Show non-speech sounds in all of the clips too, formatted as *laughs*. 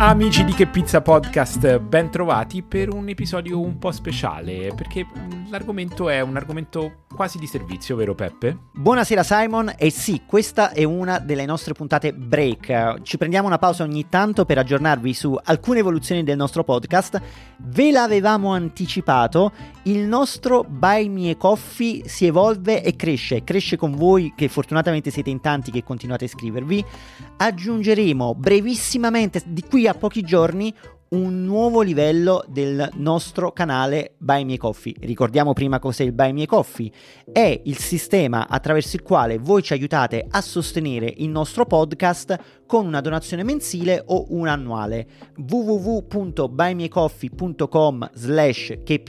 Amici di Che Pizza Podcast, ben trovati per un episodio un po' speciale, perché l'argomento è un argomento quasi di servizio, vero Peppe? Buonasera Simon, e sì, questa è una delle nostre puntate break. Ci prendiamo una pausa ogni tanto per aggiornarvi su alcune evoluzioni del nostro podcast. Ve l'avevamo anticipato, il nostro Buy Me Coffee si evolve e cresce, cresce con voi che fortunatamente siete in tanti che continuate a iscrivervi. Aggiungeremo brevissimamente, di qui a pochi giorni, un nuovo livello del nostro canale Buy Me Coffee. Ricordiamo prima cos'è il Buy Me Coffee. È il sistema attraverso il quale voi ci aiutate a sostenere il nostro podcast con una donazione mensile o un annuale. www.buymeacoffee.com slash che.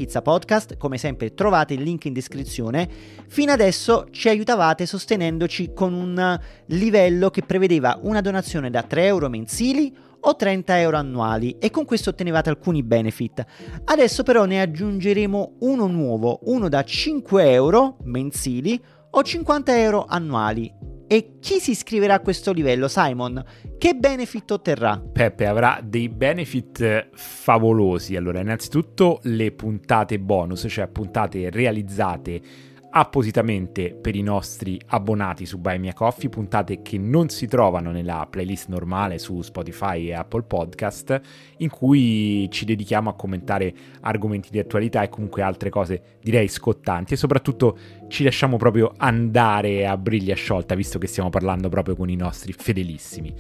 Come sempre trovate il link in descrizione. Fino adesso ci aiutavate sostenendoci con un livello che prevedeva una donazione da 3 euro mensili o 30 euro annuali e con questo ottenevate alcuni benefit. Adesso però ne aggiungeremo uno nuovo, uno da 5 euro mensili o 50 euro annuali. E chi si iscriverà a questo livello, Simon? Che benefit otterrà? Peppe avrà dei benefit favolosi. Allora, innanzitutto le puntate bonus, cioè puntate realizzate appositamente per i nostri abbonati su Buy Me Coffee, puntate che non si trovano nella playlist normale su Spotify e Apple Podcast, in cui ci dedichiamo a commentare argomenti di attualità e comunque altre cose direi scottanti e soprattutto ci lasciamo proprio andare a briglia sciolta, visto che stiamo parlando proprio con i nostri fedelissimi.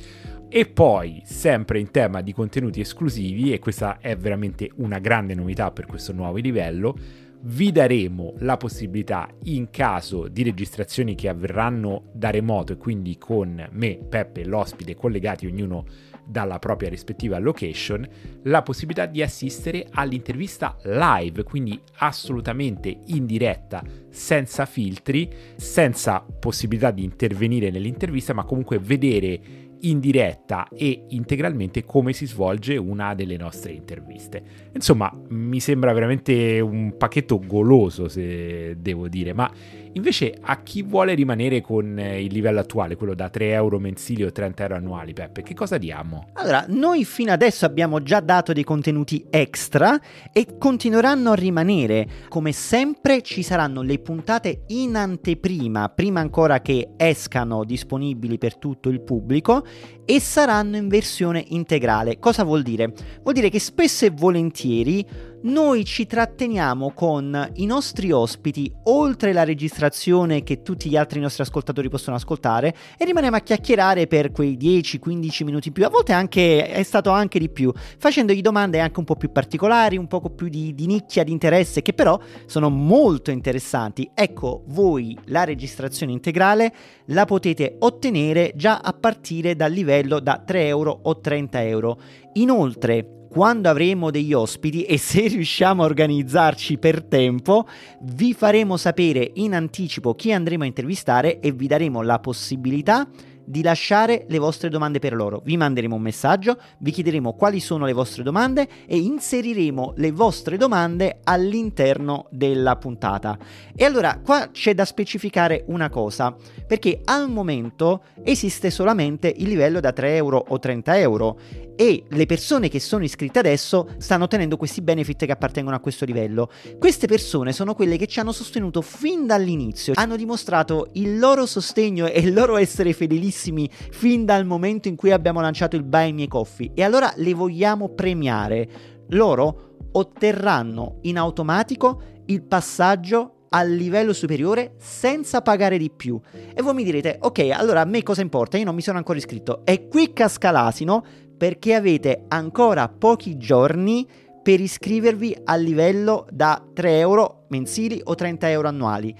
E poi, sempre in tema di contenuti esclusivi, e questa è veramente una grande novità per questo nuovo livello, vi daremo la possibilità in caso di registrazioni che avverranno da remoto e quindi con me, Peppe e l'ospite collegati ognuno dalla propria rispettiva location, la possibilità di assistere all'intervista live, quindi assolutamente in diretta, senza filtri, senza possibilità di intervenire nell'intervista, ma comunque vedere in diretta e integralmente come si svolge una delle nostre interviste. Insomma, mi sembra veramente un pacchetto goloso, se devo dire, ma invece a chi vuole rimanere con eh, il livello attuale, quello da 3 euro mensili o 30 euro annuali, Peppe, che cosa diamo? Allora, noi fino adesso abbiamo già dato dei contenuti extra e continueranno a rimanere. Come sempre ci saranno le puntate in anteprima, prima ancora che escano disponibili per tutto il pubblico e saranno in versione integrale. Cosa vuol dire? Vuol dire che spesso e volentieri noi ci tratteniamo con i nostri ospiti oltre la registrazione che tutti gli altri nostri ascoltatori possono ascoltare e rimaniamo a chiacchierare per quei 10-15 minuti in più, a volte anche, è stato anche di più, facendogli domande anche un po' più particolari, un po' più di, di nicchia, di interesse, che però sono molto interessanti. Ecco, voi la registrazione integrale la potete ottenere già a partire dal livello da 3 euro o 30 euro. Inoltre, quando avremo degli ospiti e se riusciamo a organizzarci per tempo, vi faremo sapere in anticipo chi andremo a intervistare e vi daremo la possibilità di lasciare le vostre domande per loro. Vi manderemo un messaggio, vi chiederemo quali sono le vostre domande e inseriremo le vostre domande all'interno della puntata. E allora qua c'è da specificare una cosa, perché al momento esiste solamente il livello da 3 euro o 30 euro e le persone che sono iscritte adesso stanno ottenendo questi benefit che appartengono a questo livello. Queste persone sono quelle che ci hanno sostenuto fin dall'inizio, hanno dimostrato il loro sostegno e il loro essere fedelissimi fin dal momento in cui abbiamo lanciato il Buy Me Coffee e allora le vogliamo premiare. Loro otterranno in automatico il passaggio al livello superiore senza pagare di più. E voi mi direte, ok, allora a me cosa importa? Io non mi sono ancora iscritto. E qui casca l'asino perché avete ancora pochi giorni per iscrivervi al livello da 3 euro mensili o 30 euro annuali.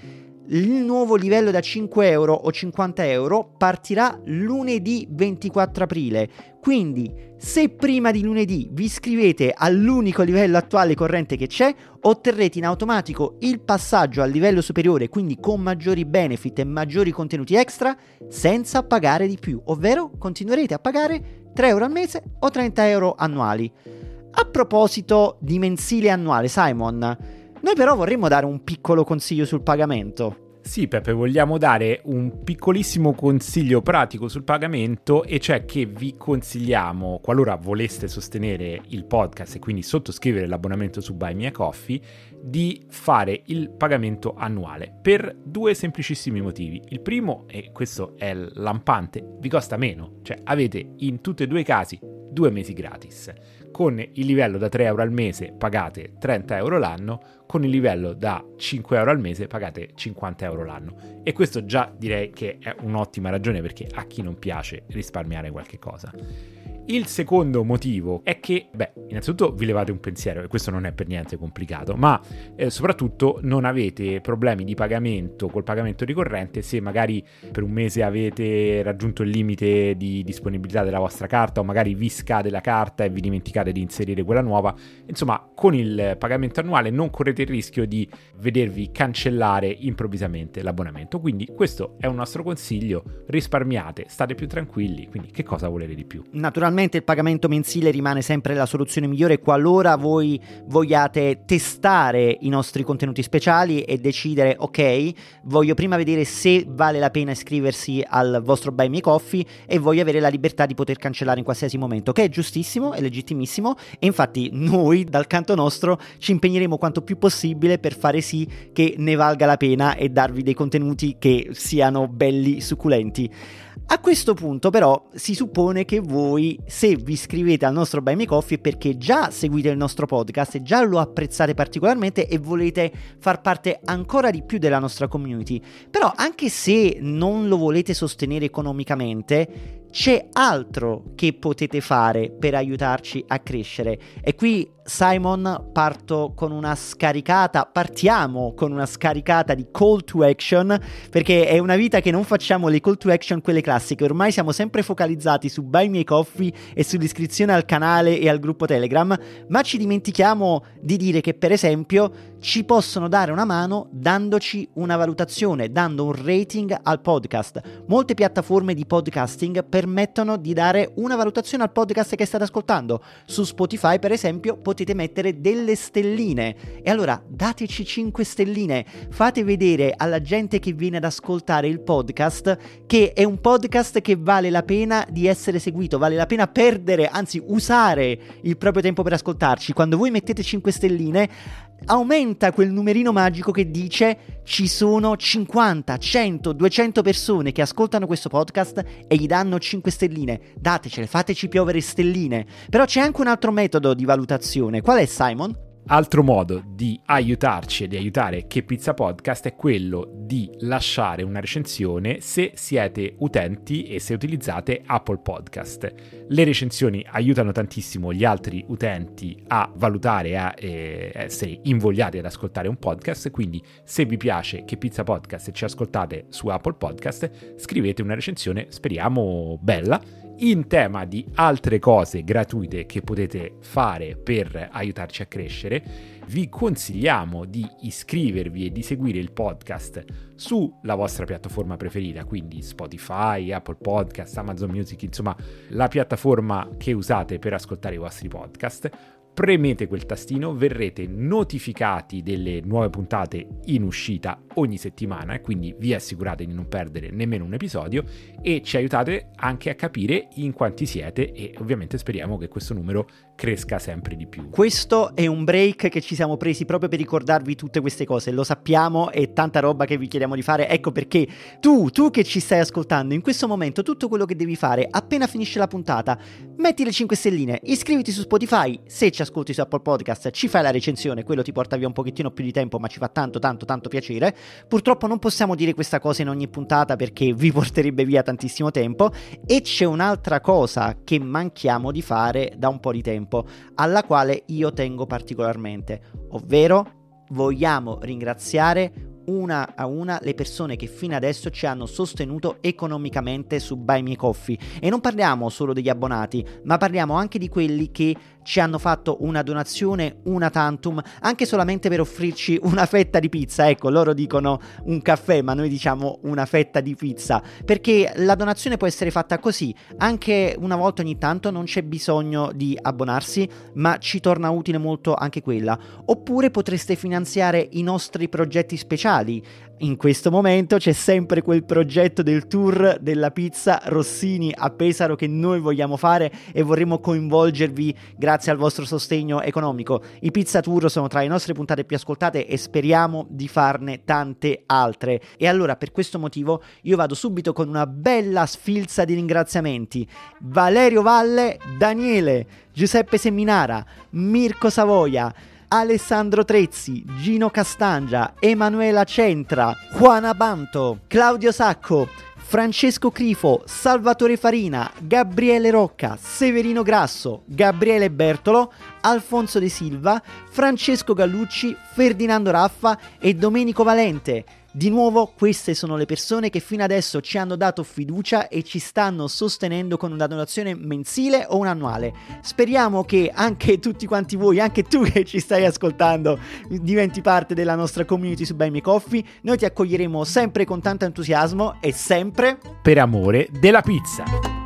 Il nuovo livello da 5 euro o 50 euro partirà lunedì 24 aprile. Quindi, se prima di lunedì vi iscrivete all'unico livello attuale corrente che c'è, otterrete in automatico il passaggio al livello superiore, quindi con maggiori benefit e maggiori contenuti extra, senza pagare di più, ovvero continuerete a pagare 3 euro al mese o 30 euro annuali. A proposito di mensile annuale, Simon, noi però vorremmo dare un piccolo consiglio sul pagamento. Sì, Peppe, vogliamo dare un piccolissimo consiglio pratico sul pagamento e cioè che vi consigliamo, qualora voleste sostenere il podcast e quindi sottoscrivere l'abbonamento su Buy Me a Coffee, di fare il pagamento annuale per due semplicissimi motivi. Il primo, e questo è lampante, vi costa meno, cioè avete in tutti e due i casi due mesi gratis. Con il livello da 3 euro al mese pagate 30 euro l'anno, con il livello da 5 euro al mese pagate 50 euro l'anno. E questo già direi che è un'ottima ragione perché a chi non piace risparmiare qualche cosa. Il secondo motivo è che, beh, innanzitutto vi levate un pensiero, e questo non è per niente complicato, ma eh, soprattutto non avete problemi di pagamento col pagamento ricorrente se magari per un mese avete raggiunto il limite di disponibilità della vostra carta o magari vi scade la carta e vi dimenticate di inserire quella nuova. Insomma, con il pagamento annuale non correte il rischio di vedervi cancellare improvvisamente l'abbonamento. Quindi questo è un nostro consiglio, risparmiate, state più tranquilli, quindi che cosa volete di più? Naturalmente Naturalmente il pagamento mensile rimane sempre la soluzione migliore qualora voi vogliate testare i nostri contenuti speciali e decidere ok, voglio prima vedere se vale la pena iscriversi al vostro Buy Me Coffee e voglio avere la libertà di poter cancellare in qualsiasi momento, che è giustissimo, è legittimissimo e infatti noi dal canto nostro ci impegneremo quanto più possibile per fare sì che ne valga la pena e darvi dei contenuti che siano belli, succulenti. A questo punto però si suppone che voi, se vi iscrivete al nostro Buy Me Coffee, è perché già seguite il nostro podcast e già lo apprezzate particolarmente e volete far parte ancora di più della nostra community. Però anche se non lo volete sostenere economicamente, c'è altro che potete fare per aiutarci a crescere. E qui Simon parto con una scaricata, partiamo con una scaricata di call to action, perché è una vita che non facciamo le call to action quelle classiche, ormai siamo sempre focalizzati su Buy Me Coffee e sull'iscrizione al canale e al gruppo Telegram, ma ci dimentichiamo di dire che per esempio ci possono dare una mano dandoci una valutazione, dando un rating al podcast. Molte piattaforme di podcasting permettono di dare una valutazione al podcast che state ascoltando. Su Spotify, per esempio, potete mettere delle stelline. E allora dateci 5 stelline, fate vedere alla gente che viene ad ascoltare il podcast che è un podcast che vale la pena di essere seguito, vale la pena perdere, anzi usare il proprio tempo per ascoltarci. Quando voi mettete 5 stelline, aumenta quel numerino magico che dice ci sono 50, 100, 200 persone che ascoltano questo podcast e gli danno 5 stelline. Datecele, fateci piovere stelline. Però c'è anche un altro metodo di valutazione. Qual è Simon? Altro modo di aiutarci e di aiutare Che Pizza Podcast è quello di lasciare una recensione se siete utenti e se utilizzate Apple Podcast. Le recensioni aiutano tantissimo gli altri utenti a valutare a eh, essere invogliati ad ascoltare un podcast, quindi se vi piace Che Pizza Podcast e ci ascoltate su Apple Podcast, scrivete una recensione, speriamo bella in tema di altre cose gratuite che potete fare per aiutarci a crescere, vi consigliamo di iscrivervi e di seguire il podcast sulla vostra piattaforma preferita, quindi Spotify, Apple Podcast, Amazon Music, insomma la piattaforma che usate per ascoltare i vostri podcast. Premete quel tastino, verrete notificati delle nuove puntate in uscita ogni settimana e quindi vi assicurate di non perdere nemmeno un episodio e ci aiutate anche a capire in quanti siete e ovviamente speriamo che questo numero cresca sempre di più. Questo è un break che ci siamo presi proprio per ricordarvi tutte queste cose, lo sappiamo, è tanta roba che vi chiediamo di fare, ecco perché tu, tu che ci stai ascoltando, in questo momento tutto quello che devi fare appena finisce la puntata, metti le 5 stelline, iscriviti su Spotify, se ci ascolti su Apple Podcast ci fai la recensione, quello ti porta via un pochettino più di tempo ma ci fa tanto tanto tanto piacere, purtroppo non possiamo dire questa cosa in ogni puntata perché vi *laughs* porterebbe via tantissimo tempo. E c'è un'altra cosa che manchiamo di fare da un po' di tempo alla quale io tengo particolarmente, ovvero vogliamo ringraziare una a una le persone che fino adesso ci hanno sostenuto economicamente su Buy Me Coffee. E non parliamo solo degli abbonati, ma parliamo anche di quelli che ci hanno fatto una donazione una tantum anche solamente per offrirci una fetta di pizza. Ecco, loro dicono un caffè, ma noi diciamo una fetta di pizza, perché la donazione può essere fatta così, anche una volta ogni tanto non c'è bisogno di abbonarsi, ma ci torna utile molto anche quella. Oppure potreste finanziare i nostri progetti speciali in questo momento c'è sempre quel progetto del tour della pizza Rossini a Pesaro che noi vogliamo fare e vorremmo coinvolgervi grazie al vostro sostegno economico. I pizza tour sono tra le nostre puntate più ascoltate e speriamo di farne tante altre. E allora per questo motivo io vado subito con una bella sfilza di ringraziamenti. Valerio Valle, Daniele, Giuseppe Seminara, Mirko Savoia, Alessandro Trezzi, Gino Castangia, Emanuela Centra, Juana Banto, Claudio Sacco, Francesco Crifo, Salvatore Farina, Gabriele Rocca, Severino Grasso, Gabriele Bertolo, Alfonso De Silva, Francesco Gallucci, Ferdinando Raffa e Domenico Valente. Di nuovo, queste sono le persone che fino adesso ci hanno dato fiducia e ci stanno sostenendo con una donazione mensile o un annuale. Speriamo che anche tutti quanti voi, anche tu che ci stai ascoltando, diventi parte della nostra community su Buy Me Coffee. Noi ti accoglieremo sempre con tanto entusiasmo e sempre per amore della pizza.